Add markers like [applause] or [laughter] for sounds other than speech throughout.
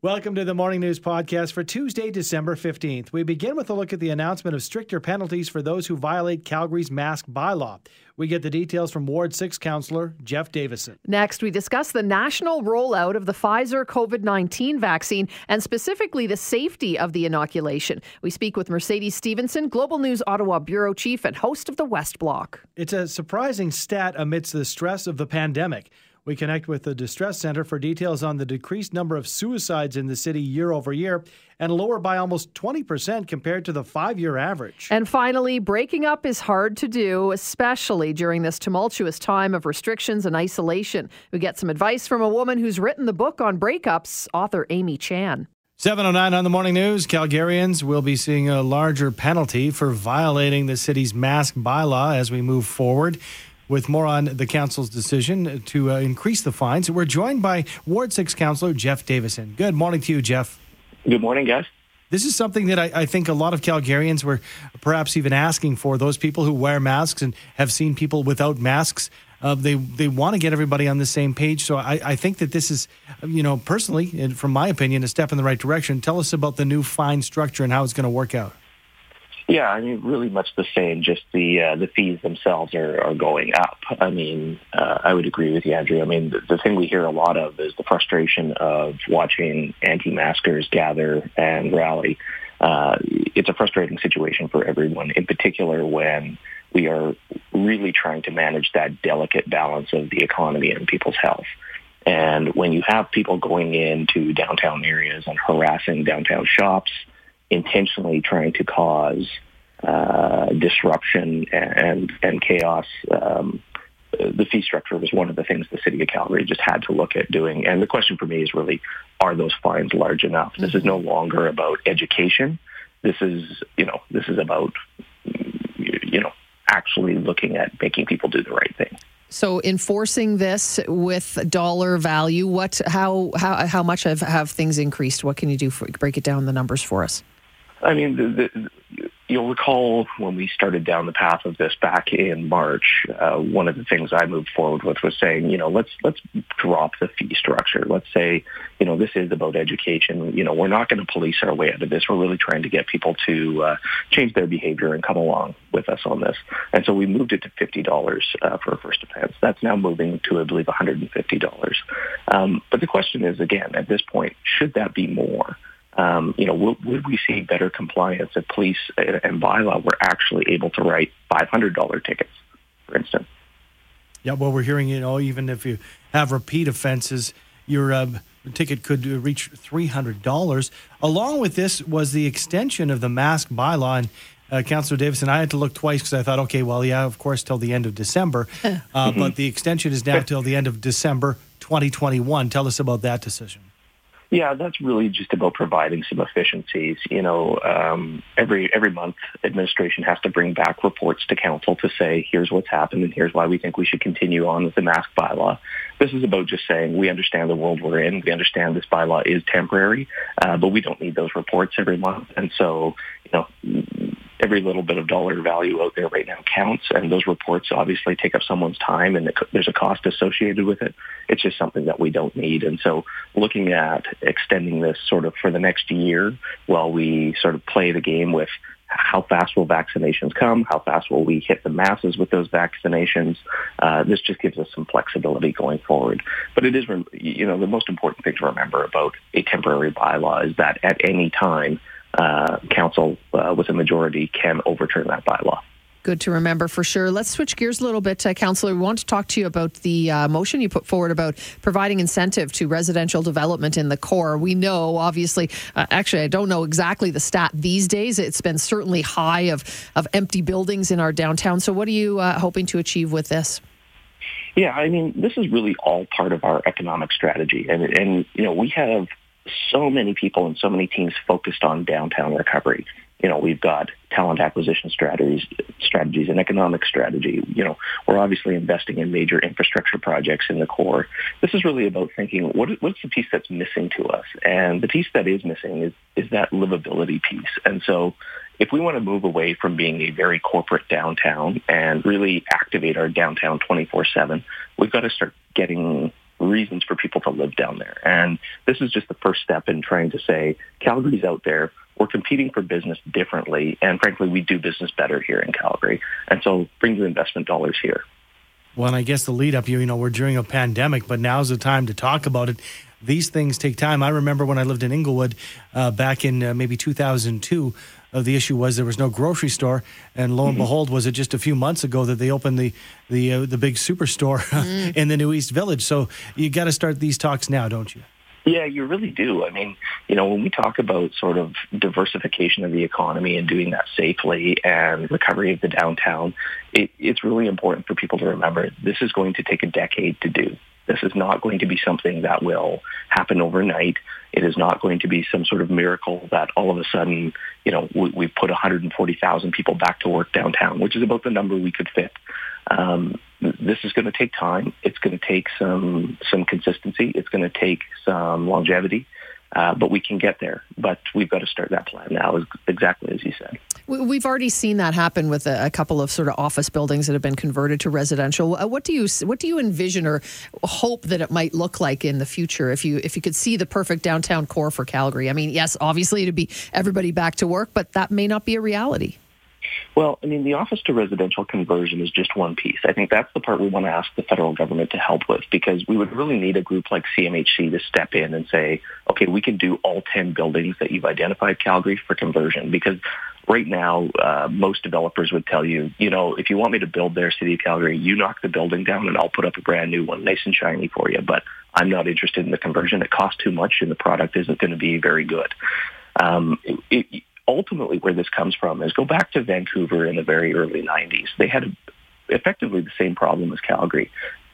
Welcome to the Morning News Podcast for Tuesday, December 15th. We begin with a look at the announcement of stricter penalties for those who violate Calgary's mask bylaw. We get the details from Ward 6 Councillor Jeff Davison. Next, we discuss the national rollout of the Pfizer COVID 19 vaccine and specifically the safety of the inoculation. We speak with Mercedes Stephenson, Global News Ottawa Bureau Chief and host of the West Block. It's a surprising stat amidst the stress of the pandemic. We connect with the Distress Center for details on the decreased number of suicides in the city year over year and lower by almost 20% compared to the five year average. And finally, breaking up is hard to do, especially during this tumultuous time of restrictions and isolation. We get some advice from a woman who's written the book on breakups, author Amy Chan. 709 on the morning news. Calgarians will be seeing a larger penalty for violating the city's mask bylaw as we move forward with more on the council's decision to uh, increase the fines. We're joined by Ward 6 Councillor Jeff Davison. Good morning to you, Jeff. Good morning, guys. This is something that I, I, think a lot of Calgarians were perhaps even asking for. Those people who wear masks and have seen people without masks, uh, they they want to get everybody on the same page. So I, I think that this is, you know, personally, and from my opinion, a step in the right direction. Tell us about the new fine structure and how it's going to work out. Yeah, I mean, really much the same. Just the uh, the fees themselves are, are going up. I mean, uh, I would agree with you, Andrew. I mean, the, the thing we hear a lot of is the frustration of watching anti-maskers gather and rally. Uh, it's a frustrating situation for everyone, in particular when we are really trying to manage that delicate balance of the economy and people's health. And when you have people going into downtown areas and harassing downtown shops, intentionally trying to cause uh, disruption and and chaos. Um, the fee structure was one of the things the city of Calgary just had to look at doing. And the question for me is really, are those fines large enough? Mm-hmm. This is no longer about education. This is, you know, this is about, you know, actually looking at making people do the right thing. So enforcing this with dollar value, what, how, how, how much have, have things increased? What can you do for break it down the numbers for us? I mean, the, the, you'll recall when we started down the path of this back in March, uh, one of the things I moved forward with was saying, you know, let's let's drop the fee structure. Let's say, you know, this is about education. You know, we're not going to police our way out of this. We're really trying to get people to uh, change their behavior and come along with us on this. And so we moved it to fifty dollars uh, for a first offense. That's now moving to, I believe, one hundred and fifty dollars. Um, but the question is, again, at this point, should that be more? Um, you know, would, would, we see better compliance if police and bylaw were actually able to write $500 tickets, for instance? Yeah, well, we're hearing, you know, even if you have repeat offenses, your uh, ticket could reach $300. Along with this was the extension of the mask bylaw. And uh, Councillor Davison, I had to look twice because I thought, okay, well, yeah, of course, till the end of December. [laughs] Uh, mm-hmm. But the extension is now till the end of December 2021. Tell us about that decision. Yeah, that's really just about providing some efficiencies. You know, um, every every month, administration has to bring back reports to council to say, here's what's happened and here's why we think we should continue on with the mask bylaw. This is about just saying we understand the world we're in. We understand this bylaw is temporary, uh, but we don't need those reports every month. And so, you know, every little bit of dollar value out there right now counts, and those reports obviously take up someone's time, and there's a cost associated with it. It's just something that we don't need, and so looking at extending this sort of for the next year while we sort of play the game with how fast will vaccinations come? How fast will we hit the masses with those vaccinations? Uh, this just gives us some flexibility going forward. But it is, you know, the most important thing to remember about a temporary bylaw is that at any time, uh, council uh, with a majority can overturn that bylaw. Good to remember for sure. Let's switch gears a little bit, uh, Councillor. We want to talk to you about the uh, motion you put forward about providing incentive to residential development in the core. We know, obviously, uh, actually, I don't know exactly the stat these days. It's been certainly high of, of empty buildings in our downtown. So, what are you uh, hoping to achieve with this? Yeah, I mean, this is really all part of our economic strategy. And, and you know, we have so many people and so many teams focused on downtown recovery. You know, we've got talent acquisition strategies, strategies and economic strategy. You know, we're obviously investing in major infrastructure projects in the core. This is really about thinking what, what's the piece that's missing to us, and the piece that is missing is is that livability piece. And so, if we want to move away from being a very corporate downtown and really activate our downtown 24/7, we've got to start getting reasons for people to live down there. And this is just the first step in trying to say Calgary's out there. We're competing for business differently, and frankly, we do business better here in Calgary. And so, bring the investment dollars here. Well, and I guess the lead up, you know, we're during a pandemic, but now's the time to talk about it. These things take time. I remember when I lived in Inglewood uh, back in uh, maybe 2002. Uh, the issue was there was no grocery store, and lo and mm-hmm. behold, was it just a few months ago that they opened the the uh, the big superstore [laughs] mm. in the New East Village? So you got to start these talks now, don't you? Yeah, you really do. I mean, you know, when we talk about sort of diversification of the economy and doing that safely and recovery of the downtown, it, it's really important for people to remember this is going to take a decade to do. This is not going to be something that will happen overnight. It is not going to be some sort of miracle that all of a sudden, you know, we, we put 140,000 people back to work downtown, which is about the number we could fit. Um, this is going to take time. It's going to take some some consistency. It's going to take some longevity. Uh, but we can get there. But we've got to start that plan now, exactly as you said. We've already seen that happen with a, couple of sort of office buildings that have been converted to residential. Uh, what do you what do you envision or hope that it might look like in the future if you if you could see the perfect downtown core for Calgary? I mean, yes, obviously it'd be everybody back to work, but that may not be a reality. Well, I mean, the office to residential conversion is just one piece. I think that's the part we want to ask the federal government to help with because we would really need a group like CMHC to step in and say, okay, we can do all 10 buildings that you've identified, Calgary, for conversion because right now, uh, most developers would tell you, you know, if you want me to build there, City of Calgary, you knock the building down and I'll put up a brand new one, nice and shiny for you. But I'm not interested in the conversion. It costs too much and the product isn't going to be very good. Um, it, it, ultimately where this comes from is go back to Vancouver in the very early 90s. They had effectively the same problem as Calgary.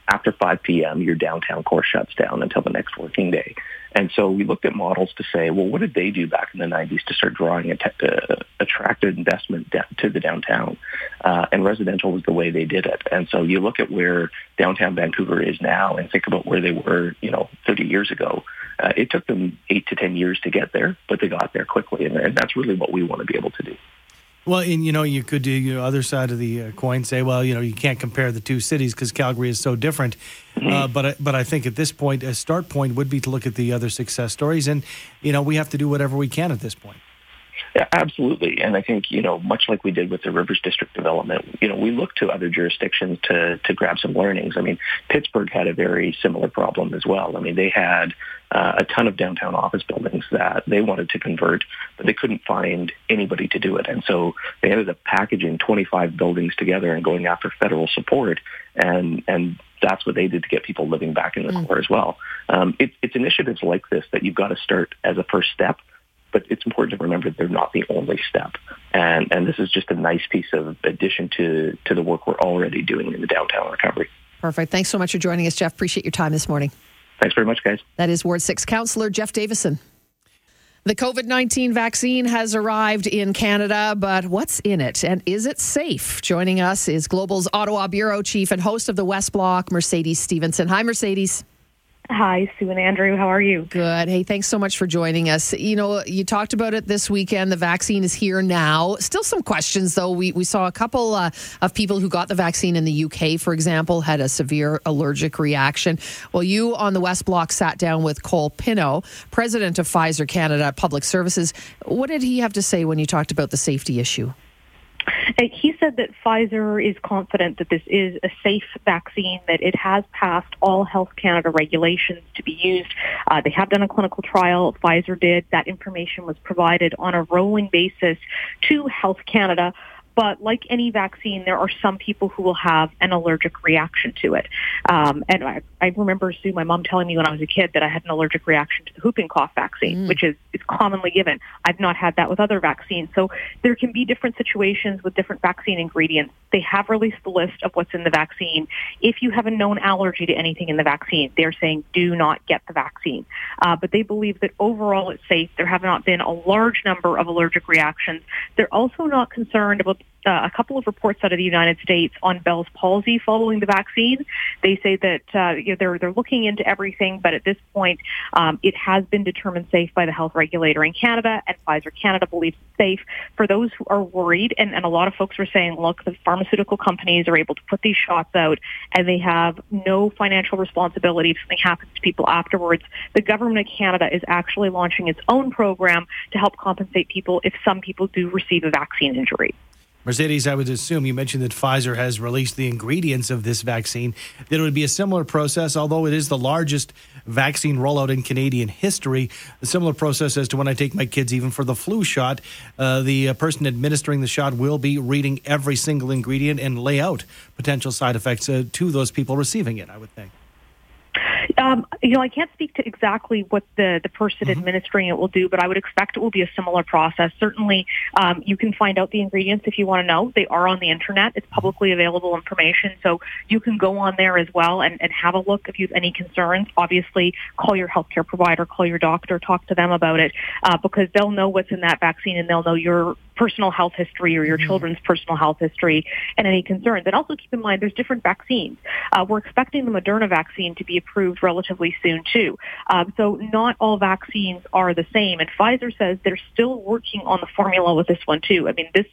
After 5 p.m., your downtown core shuts down until the next working day. And so we looked at models to say, well, what did they do back in the 90s to start drawing a te- uh, attractive investment to the downtown? Uh, and residential was the way they did it. And so you look at where downtown Vancouver is now and think about where they were, you know, 30 years ago. Uh, it took them eight to 10 years to get there, but they got there quickly. And, and that's really what we want to be able to do. Well, and you know, you could do you know, other side of the uh, coin say, well, you know, you can't compare the two cities because Calgary is so different. Mm-hmm. Uh, but I, but I think at this point, a start point would be to look at the other success stories, and you know, we have to do whatever we can at this point. Yeah, absolutely. And I think, you know, much like we did with the Rivers District development, you know, we look to other jurisdictions to, to grab some learnings. I mean, Pittsburgh had a very similar problem as well. I mean, they had uh, a ton of downtown office buildings that they wanted to convert, but they couldn't find anybody to do it. And so they ended up packaging 25 buildings together and going after federal support. And, and that's what they did to get people living back in the mm. core as well. Um, it, it's initiatives like this that you've got to start as a first step but it's important to remember they're not the only step. And, and this is just a nice piece of addition to, to the work we're already doing in the downtown recovery. Perfect. Thanks so much for joining us, Jeff. Appreciate your time this morning. Thanks very much, guys. That is Ward 6 Councillor Jeff Davison. The COVID 19 vaccine has arrived in Canada, but what's in it and is it safe? Joining us is Global's Ottawa Bureau Chief and host of the West Block, Mercedes Stephenson. Hi, Mercedes. Hi, Sue and Andrew. How are you? Good. Hey, thanks so much for joining us. You know, you talked about it this weekend. The vaccine is here now. Still some questions, though. We, we saw a couple uh, of people who got the vaccine in the UK, for example, had a severe allergic reaction. Well, you on the West Block sat down with Cole Pinnow, president of Pfizer Canada Public Services. What did he have to say when you talked about the safety issue? He said that Pfizer is confident that this is a safe vaccine, that it has passed all Health Canada regulations to be used. Uh, they have done a clinical trial. Pfizer did. That information was provided on a rolling basis to Health Canada. But like any vaccine, there are some people who will have an allergic reaction to it. Um, and I, I remember, Sue, my mom telling me when I was a kid that I had an allergic reaction to the whooping cough vaccine, mm. which is, is commonly given. I've not had that with other vaccines. So there can be different situations with different vaccine ingredients. They have released the list of what's in the vaccine. If you have a known allergy to anything in the vaccine, they're saying do not get the vaccine. Uh, but they believe that overall it's safe. There have not been a large number of allergic reactions. They're also not concerned about uh, a couple of reports out of the United States on Bell's palsy following the vaccine. They say that uh, you know, they're they're looking into everything, but at this point, um, it has been determined safe by the health regulator in Canada, and Pfizer Canada believes it's safe. For those who are worried, and, and a lot of folks were saying, look, the pharmaceutical companies are able to put these shots out, and they have no financial responsibility if something happens to people afterwards. The government of Canada is actually launching its own program to help compensate people if some people do receive a vaccine injury. Mercedes, I would assume you mentioned that Pfizer has released the ingredients of this vaccine, that it would be a similar process, although it is the largest vaccine rollout in Canadian history. A similar process as to when I take my kids, even for the flu shot. Uh, the uh, person administering the shot will be reading every single ingredient and lay out potential side effects uh, to those people receiving it, I would think. Um, you know, I can't speak to exactly what the, the person mm-hmm. administering it will do, but I would expect it will be a similar process. Certainly, um, you can find out the ingredients if you want to know. They are on the internet. It's publicly available information, so you can go on there as well and, and have a look if you have any concerns. Obviously, call your healthcare provider, call your doctor, talk to them about it, uh, because they'll know what's in that vaccine and they'll know your personal health history or your mm-hmm. children's personal health history and any concerns. And also keep in mind there's different vaccines. Uh, we're expecting the Moderna vaccine to be approved relatively soon too. Um, so not all vaccines are the same. And Pfizer says they're still working on the formula with this one too. I mean, this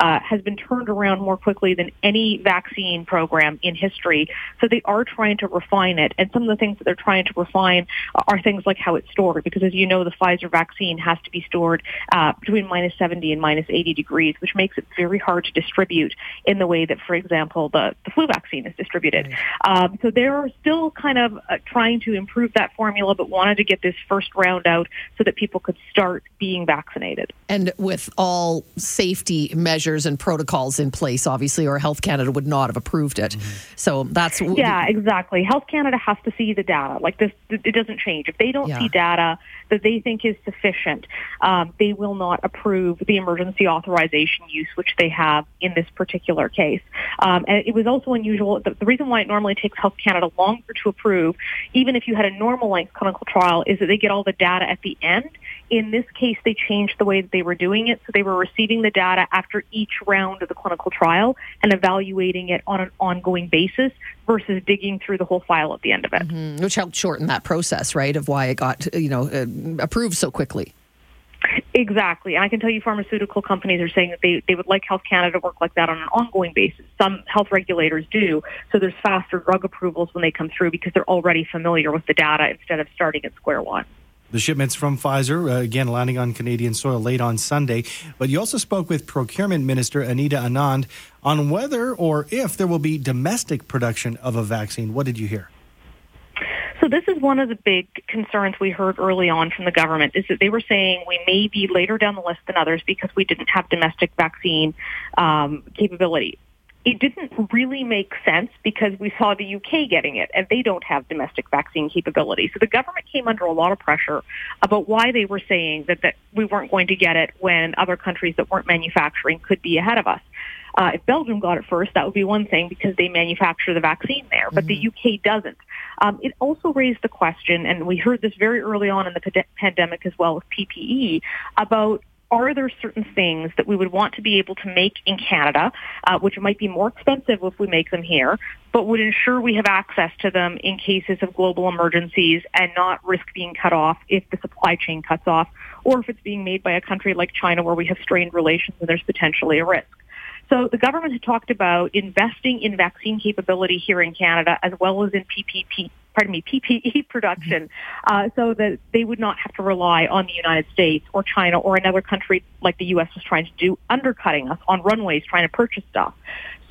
uh, has been turned around more quickly than any vaccine program in history. So they are trying to refine it. And some of the things that they're trying to refine are things like how it's stored. Because as you know, the Pfizer vaccine has to be stored uh, between minus 70 and minus 80 degrees, which makes it very hard to distribute in the way that, for example, the, the flu vaccine is distributed. Right. Um, so they're still kind of uh, trying to improve that formula, but wanted to get this first round out so that people could start being vaccinated. And with all safety measures and protocols in place, obviously, or Health Canada would not have approved it. Mm-hmm. So that's yeah, exactly. Health Canada has to see the data. Like this, it doesn't change. If they don't yeah. see data that they think is sufficient, um, they will not approve the emergency authorization use, which they have in this particular case. Um, and it was also unusual. The, the reason why it normally takes Health Canada longer to approve, even if you had a normal length clinical trial, is that they get all the data at the end. In this case, they changed the way that they were doing it. So they were receiving the data after each round of the clinical trial and evaluating it on an ongoing basis versus digging through the whole file at the end of it. Mm-hmm. Which helped shorten that process, right, of why it got, you know, uh, approved so quickly. Exactly. And I can tell you pharmaceutical companies are saying that they, they would like Health Canada to work like that on an ongoing basis. Some health regulators do. So there's faster drug approvals when they come through because they're already familiar with the data instead of starting at square one. The shipments from Pfizer, uh, again, landing on Canadian soil late on Sunday. But you also spoke with Procurement Minister Anita Anand on whether or if there will be domestic production of a vaccine. What did you hear? So this is one of the big concerns we heard early on from the government is that they were saying we may be later down the list than others because we didn't have domestic vaccine um, capability. It didn't really make sense because we saw the UK getting it and they don't have domestic vaccine capability. So the government came under a lot of pressure about why they were saying that, that we weren't going to get it when other countries that weren't manufacturing could be ahead of us. Uh, if Belgium got it first, that would be one thing because they manufacture the vaccine there, but mm-hmm. the UK doesn't. Um, it also raised the question, and we heard this very early on in the p- pandemic as well with PPE, about are there certain things that we would want to be able to make in Canada, uh, which might be more expensive if we make them here, but would ensure we have access to them in cases of global emergencies and not risk being cut off if the supply chain cuts off, or if it's being made by a country like China where we have strained relations and there's potentially a risk. So the government had talked about investing in vaccine capability here in Canada as well as in PPP, pardon me, PPE [laughs] production, uh, so that they would not have to rely on the United States or China or another country like the U.S. was trying to do, undercutting us on runways, trying to purchase stuff.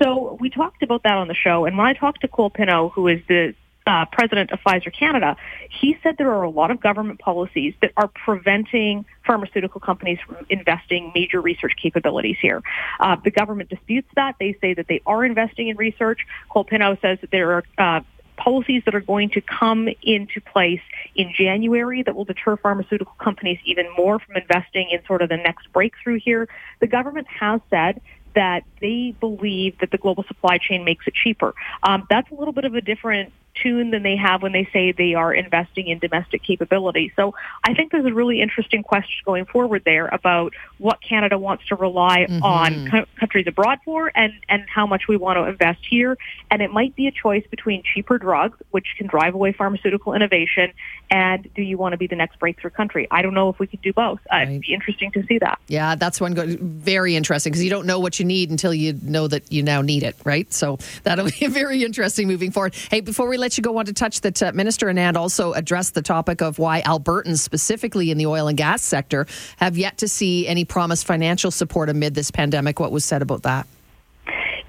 So we talked about that on the show. And when I talked to Cole Pinnow, who is the uh, president of Pfizer Canada, he said there are a lot of government policies that are preventing pharmaceutical companies from investing major research capabilities here. Uh, the government disputes that. They say that they are investing in research. Cole Pinnow says that there are uh, policies that are going to come into place in January that will deter pharmaceutical companies even more from investing in sort of the next breakthrough here. The government has said that they believe that the global supply chain makes it cheaper. Um, that's a little bit of a different tune than they have when they say they are investing in domestic capability. So I think there's a really interesting question going forward there about what Canada wants to rely mm-hmm. on co- countries abroad for and, and how much we want to invest here. And it might be a choice between cheaper drugs, which can drive away pharmaceutical innovation, and do you want to be the next breakthrough country? I don't know if we could do both. Uh, It'd be interesting to see that. Yeah, that's one go- very interesting because you don't know what you need until you know that you now need it, right? So that'll [laughs] be very interesting moving forward. Hey, before we let you go, on to touch that uh, Minister Anand also addressed the topic of why Albertans, specifically in the oil and gas sector, have yet to see any promised financial support amid this pandemic. What was said about that?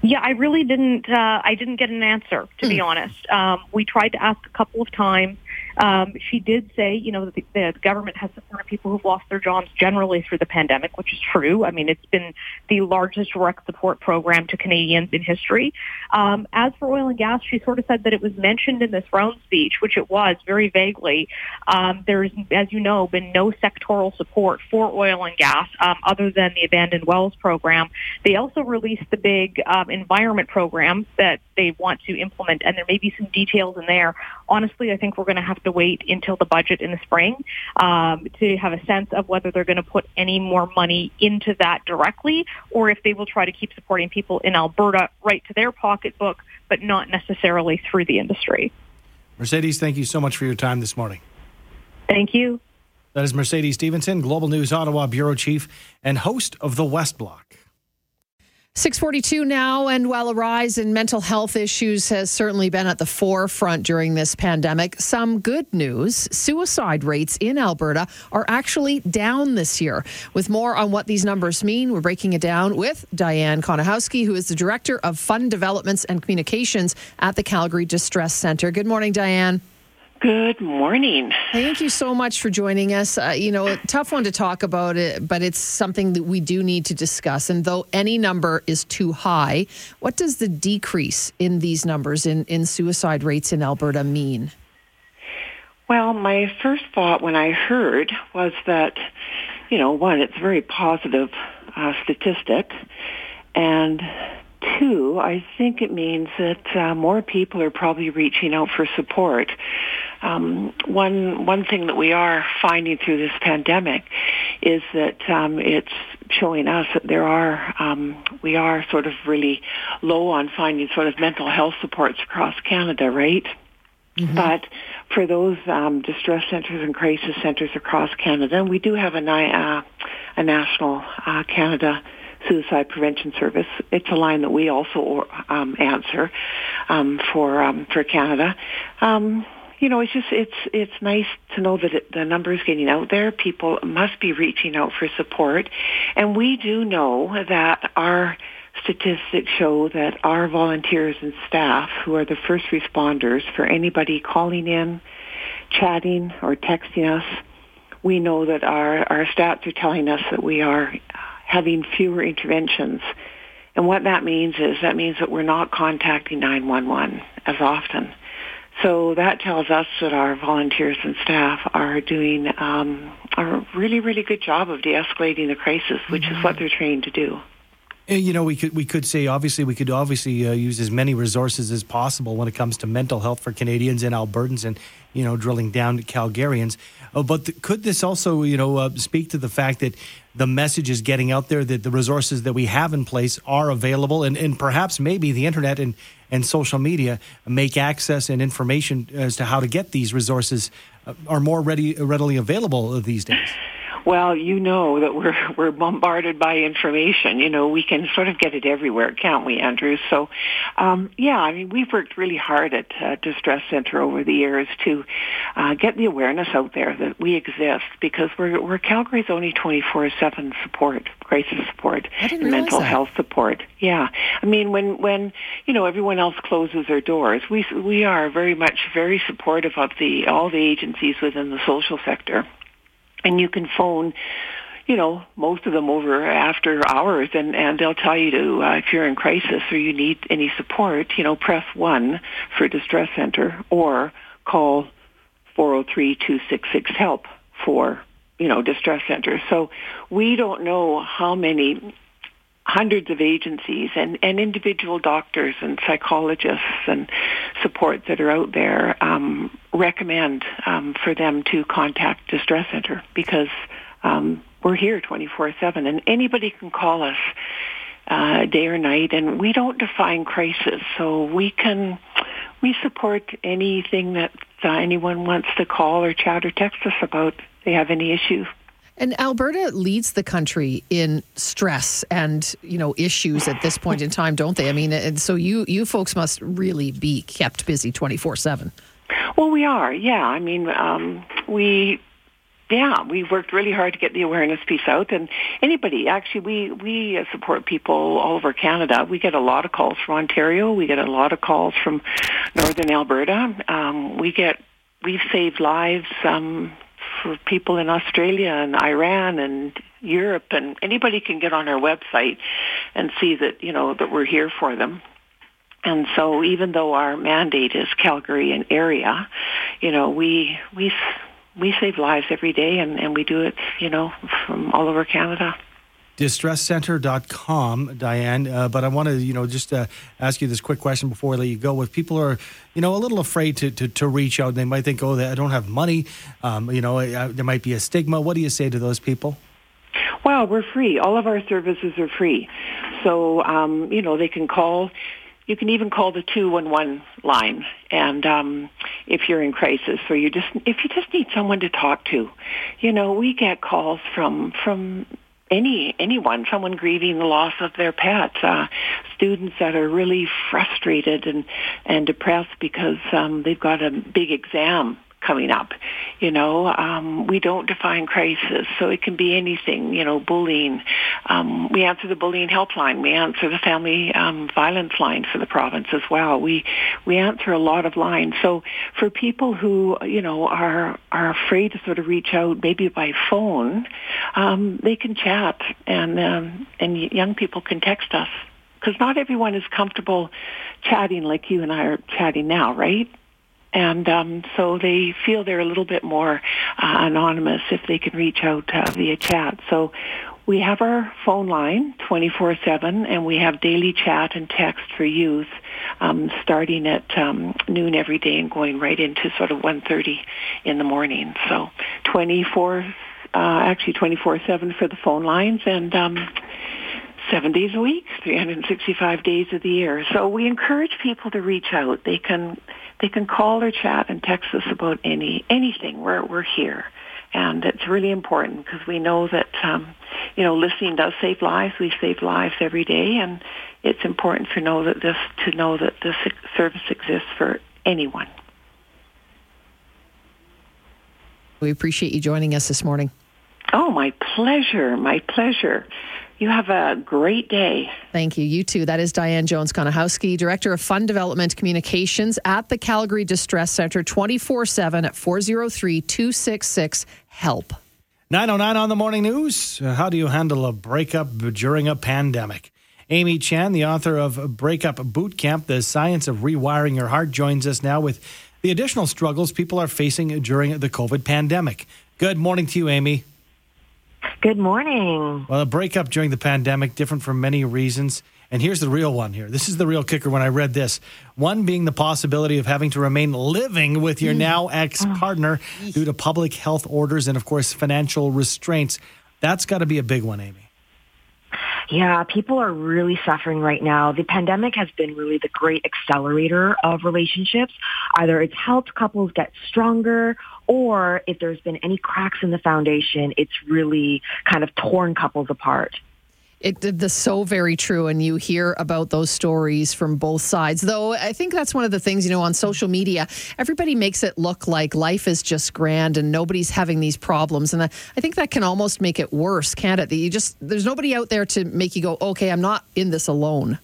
Yeah, I really didn't. Uh, I didn't get an answer, to mm. be hmm. honest. Um, we tried to ask a couple of times. Um, she did say, you know, that the, the government has supported people who've lost their jobs generally through the pandemic, which is true. I mean, it's been the largest direct support program to Canadians in history. Um, as for oil and gas, she sort of said that it was mentioned in this Throne speech, which it was very vaguely. Um, there's, as you know, been no sectoral support for oil and gas um, other than the abandoned wells program. They also released the big um, environment program that they want to implement, and there may be some details in there. Honestly, I think we're going to have to wait until the budget in the spring um, to have a sense of whether they're going to put any more money into that directly or if they will try to keep supporting people in Alberta right to their pocketbook, but not necessarily through the industry. Mercedes, thank you so much for your time this morning. Thank you. That is Mercedes Stephenson, Global News Ottawa Bureau Chief and host of The West Block. 642 now, and while a rise in mental health issues has certainly been at the forefront during this pandemic, some good news suicide rates in Alberta are actually down this year. With more on what these numbers mean, we're breaking it down with Diane Konihowski, who is the Director of Fund Developments and Communications at the Calgary Distress Center. Good morning, Diane. Good morning. Thank you so much for joining us. Uh, you know, tough one to talk about it, but it's something that we do need to discuss. And though any number is too high, what does the decrease in these numbers in, in suicide rates in Alberta mean? Well, my first thought when I heard was that, you know, one, it's a very positive uh, statistic. And two, I think it means that uh, more people are probably reaching out for support. Um, one one thing that we are finding through this pandemic is that um, it's showing us that there are um, we are sort of really low on finding sort of mental health supports across Canada, right? Mm-hmm. But for those um, distress centers and crisis centers across Canada, and we do have a, uh, a national uh, Canada suicide prevention service. It's a line that we also um, answer um, for um, for Canada. Um, you know, it's just it's it's nice to know that it, the number is getting out there. People must be reaching out for support, and we do know that our statistics show that our volunteers and staff, who are the first responders for anybody calling in, chatting, or texting us, we know that our our stats are telling us that we are having fewer interventions. And what that means is that means that we're not contacting 911 as often. So that tells us that our volunteers and staff are doing um, a really, really good job of de-escalating the crisis, which mm-hmm. is what they're trained to do. You know, we could we could say obviously we could obviously uh, use as many resources as possible when it comes to mental health for Canadians and Albertans, and you know, drilling down to Calgarians. Uh, but th- could this also, you know, uh, speak to the fact that the message is getting out there that the resources that we have in place are available, and, and perhaps maybe the internet and and social media make access and information as to how to get these resources uh, are more ready readily available these days. Well, you know that we're [laughs] we're bombarded by information. You know, we can sort of get it everywhere, can't we, Andrew? So, um, yeah, I mean, we've worked really hard at uh, Distress Center over the years to uh, get the awareness out there that we exist because we're we're Calgary's only twenty four seven support, crisis support, mental that. health support. Yeah, I mean, when when you know everyone else closes their doors, we we are very much very supportive of the all the agencies within the social sector and you can phone you know, most of them over after hours and, and they'll tell you to, uh, if you're in crisis or you need any support, you know, press one for distress center or call 403-266-HELP for, you know, distress center. So we don't know how many hundreds of agencies and, and individual doctors and psychologists and support that are out there um, recommend um, for them to contact Distress Center because um, we're here 24-7 and anybody can call us uh, day or night and we don't define crisis so we can we support anything that uh, anyone wants to call or chat or text us about they have any issue and Alberta leads the country in stress and you know issues at this point in time, don't they? I mean, and so you you folks must really be kept busy twenty four seven. Well, we are. Yeah, I mean, um, we yeah, we worked really hard to get the awareness piece out. And anybody, actually, we we support people all over Canada. We get a lot of calls from Ontario. We get a lot of calls from Northern Alberta. Um, we get we've saved lives. Um, for people in Australia and Iran and Europe and anybody can get on our website and see that, you know, that we're here for them. And so even though our mandate is Calgary and area, you know, we, we, we save lives every day and, and we do it, you know, from all over Canada distresscenter.com, Diane. Uh, but I want to, you know, just uh, ask you this quick question before I let you go. If people are, you know, a little afraid to, to, to reach out, they might think, oh, I don't have money. Um, you know, I, there might be a stigma. What do you say to those people? Well, we're free. All of our services are free. So, um, you know, they can call. You can even call the 211 line. And um, if you're in crisis or you just, if you just need someone to talk to, you know, we get calls from, from any anyone, someone grieving the loss of their pet, uh, students that are really frustrated and and depressed because um, they've got a big exam coming up. You know, um, we don't define crisis, so it can be anything. You know, bullying. Um, we answer the bullying helpline. We answer the family um, violence line for the province as well. We we answer a lot of lines. So for people who you know are are afraid to sort of reach out, maybe by phone, um, they can chat, and um, and young people can text us because not everyone is comfortable chatting like you and I are chatting now, right? And um, so they feel they're a little bit more uh, anonymous if they can reach out uh, via chat. So we have our phone line 24/7, and we have daily chat and text for youth, um, starting at um, noon every day and going right into sort of 1:30 in the morning. So 24, uh, actually 24/7 for the phone lines, and um, seven days a week, 365 days of the year. So we encourage people to reach out. They can they can call or chat and text us about any anything. We're we're here, and it's really important because we know that um, you know listening does save lives. We save lives every day, and it's important to know that this to know that this service exists for anyone. We appreciate you joining us this morning. Oh, my pleasure. My pleasure. You have a great day. Thank you. You too. That is Diane Jones Konihowski, Director of Fund Development Communications at the Calgary Distress Center 24 7 at 403 266 HELP. 909 on the morning news. Uh, how do you handle a breakup during a pandemic? Amy Chan, the author of Breakup Boot Camp, The Science of Rewiring Your Heart, joins us now with the additional struggles people are facing during the COVID pandemic. Good morning to you, Amy. Good morning. Well, a breakup during the pandemic, different for many reasons. And here's the real one here. This is the real kicker when I read this. One being the possibility of having to remain living with your mm. now ex partner oh. due to public health orders and, of course, financial restraints. That's got to be a big one, Amy. Yeah, people are really suffering right now. The pandemic has been really the great accelerator of relationships. Either it's helped couples get stronger or if there's been any cracks in the foundation, it's really kind of torn couples apart. It, so very true. And you hear about those stories from both sides. Though I think that's one of the things, you know, on social media, everybody makes it look like life is just grand and nobody's having these problems. And I, I think that can almost make it worse, can't it? That you just, there's nobody out there to make you go, okay, I'm not in this alone.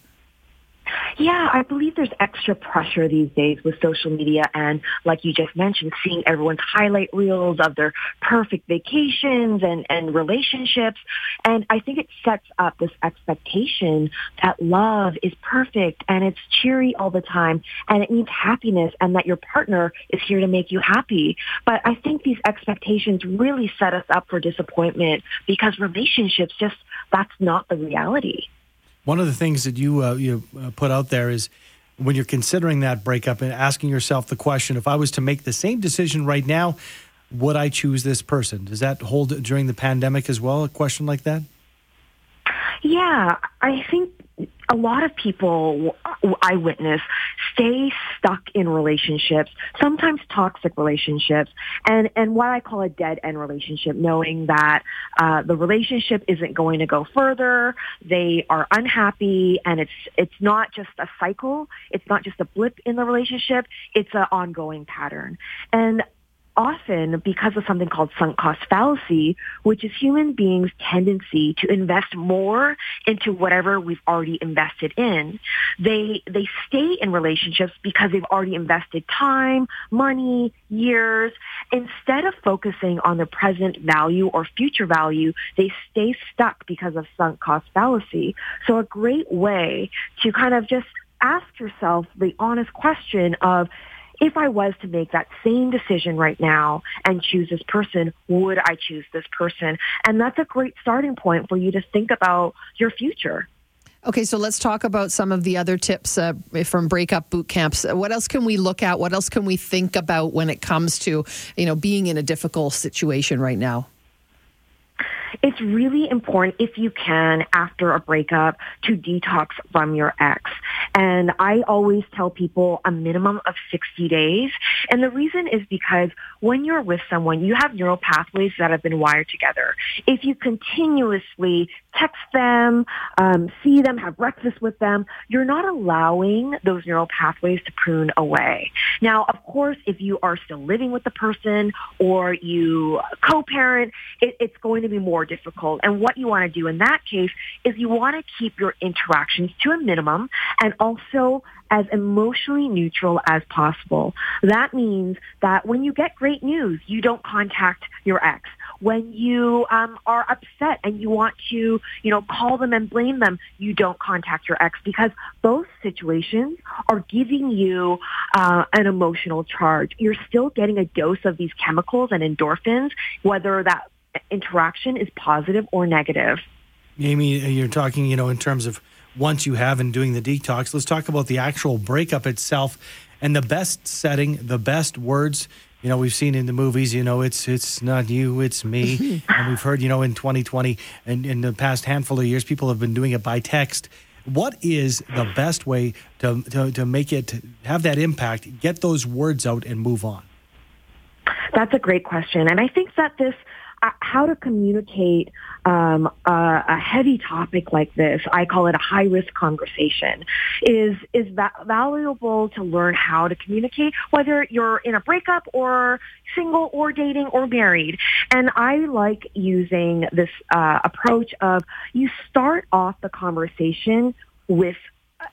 Yeah, I believe there's extra pressure these days with social media and like you just mentioned, seeing everyone's highlight reels of their perfect vacations and, and relationships. And I think it sets up this expectation that love is perfect and it's cheery all the time and it means happiness and that your partner is here to make you happy. But I think these expectations really set us up for disappointment because relationships just, that's not the reality. One of the things that you uh, you uh, put out there is when you're considering that breakup and asking yourself the question: If I was to make the same decision right now, would I choose this person? Does that hold during the pandemic as well? A question like that? Yeah, I think a lot of people I witness stay stuck in relationships, sometimes toxic relationships, and and what I call a dead end relationship, knowing that uh, the relationship isn't going to go further. They are unhappy, and it's it's not just a cycle. It's not just a blip in the relationship. It's an ongoing pattern, and often because of something called sunk cost fallacy, which is human beings' tendency to invest more into whatever we've already invested in. They, they stay in relationships because they've already invested time, money, years. Instead of focusing on the present value or future value, they stay stuck because of sunk cost fallacy. So a great way to kind of just ask yourself the honest question of, if I was to make that same decision right now and choose this person, would I choose this person? And that's a great starting point for you to think about your future. Okay, so let's talk about some of the other tips uh, from breakup boot camps. What else can we look at? What else can we think about when it comes to, you know, being in a difficult situation right now? It's really important if you can after a breakup to detox from your ex. And I always tell people a minimum of 60 days. And the reason is because when you're with someone, you have neural pathways that have been wired together. If you continuously text them, um, see them, have breakfast with them, you're not allowing those neural pathways to prune away. Now, of course, if you are still living with the person or you co-parent, it, it's going to be more difficult. And what you want to do in that case is you want to keep your interactions to a minimum and also as emotionally neutral as possible. That means that when you get great news, you don't contact your ex. When you um, are upset and you want to, you know, call them and blame them, you don't contact your ex because both situations are giving you uh, an emotional charge. You're still getting a dose of these chemicals and endorphins, whether that interaction is positive or negative. Amy, you're talking, you know, in terms of once you have in doing the detox. Let's talk about the actual breakup itself and the best setting, the best words. You know, we've seen in the movies, you know, it's it's not you, it's me. [laughs] and we've heard, you know, in 2020 and in the past handful of years, people have been doing it by text. What is the best way to, to, to make it have that impact, get those words out and move on? That's a great question. And I think that this uh, how to communicate um, a, a, heavy topic like this, I call it a high risk conversation, is is va- valuable to learn how to communicate, whether you're in a breakup or single or dating or married. And I like using this uh, approach of you start off the conversation with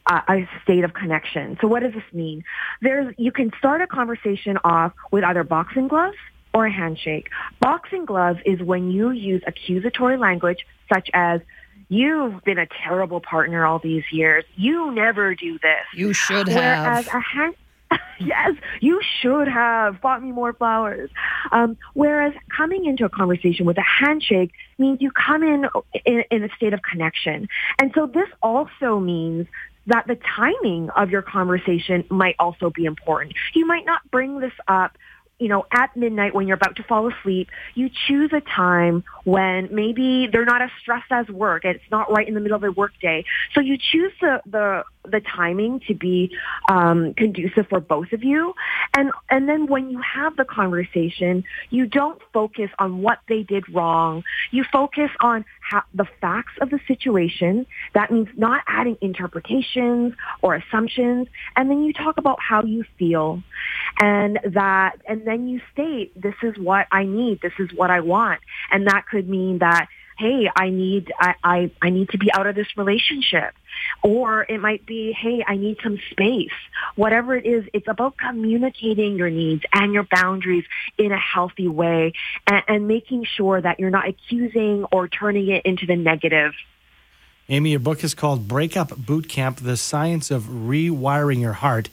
a, a state of connection. So what does this mean? There's you can start a conversation off with either boxing gloves or a handshake. Boxing gloves is when you use accusatory language such as, you've been a terrible partner all these years. You never do this. You should have. Whereas a hand, [laughs] yes, you should have bought me more flowers. Um, whereas coming into a conversation with a handshake means you come in, in in a state of connection. And so this also means that the timing of your conversation might also be important. You might not bring this up you know, at midnight when you're about to fall asleep, you choose a time when maybe they're not as stressed as work. And it's not right in the middle of their workday. So you choose the, the, the timing to be um, conducive for both of you. And, and then when you have the conversation, you don't focus on what they did wrong. You focus on how, the facts of the situation. That means not adding interpretations or assumptions. And then you talk about how you feel and that, and then you state, this is what I need. This is what I want. And that could mean that hey, I need, I, I, I need to be out of this relationship. Or it might be, hey, I need some space. Whatever it is, it's about communicating your needs and your boundaries in a healthy way and, and making sure that you're not accusing or turning it into the negative. Amy, your book is called Breakup Boot Camp The Science of Rewiring Your Heart.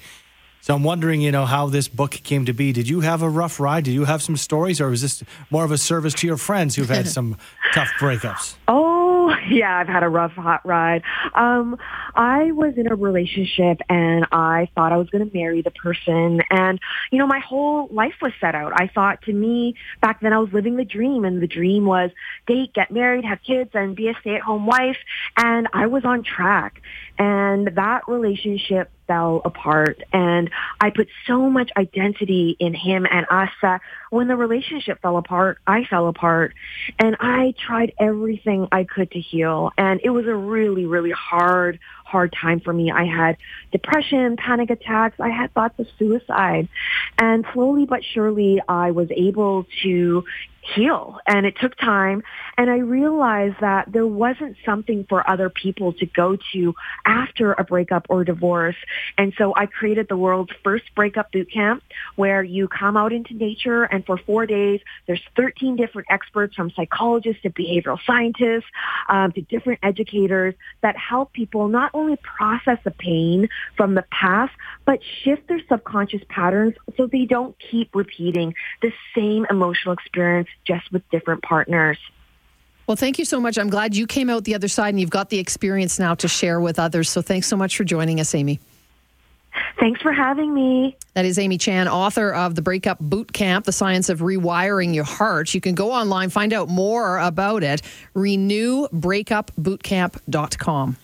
So I'm wondering, you know, how this book came to be. Did you have a rough ride? Did you have some stories, or was this more of a service to your friends who've had [laughs] some tough breakups? Oh, yeah, I've had a rough, hot ride. Um, I was in a relationship and I thought I was going to marry the person. And, you know, my whole life was set out. I thought to me, back then I was living the dream and the dream was date, get married, have kids and be a stay-at-home wife. And I was on track. And that relationship fell apart. And I put so much identity in him and us that when the relationship fell apart, I fell apart. And I tried everything I could to heal. And it was a really, really hard, hard time for me. I had depression, panic attacks. I had thoughts of suicide. And slowly but surely, I was able to heal. And it took time. And I realized that there wasn't something for other people to go to after a breakup or divorce. And so I created the world's first breakup boot camp where you come out into nature and for four days there's 13 different experts from psychologists to behavioral scientists um, to different educators that help people not only process the pain from the past but shift their subconscious patterns so they don't keep repeating the same emotional experience just with different partners. Well, thank you so much. I'm glad you came out the other side and you've got the experience now to share with others. So thanks so much for joining us, Amy. Thanks for having me. That is Amy Chan, author of The Breakup Boot Camp, The Science of Rewiring Your Heart. You can go online, find out more about it. RenewBreakupBootcamp.com.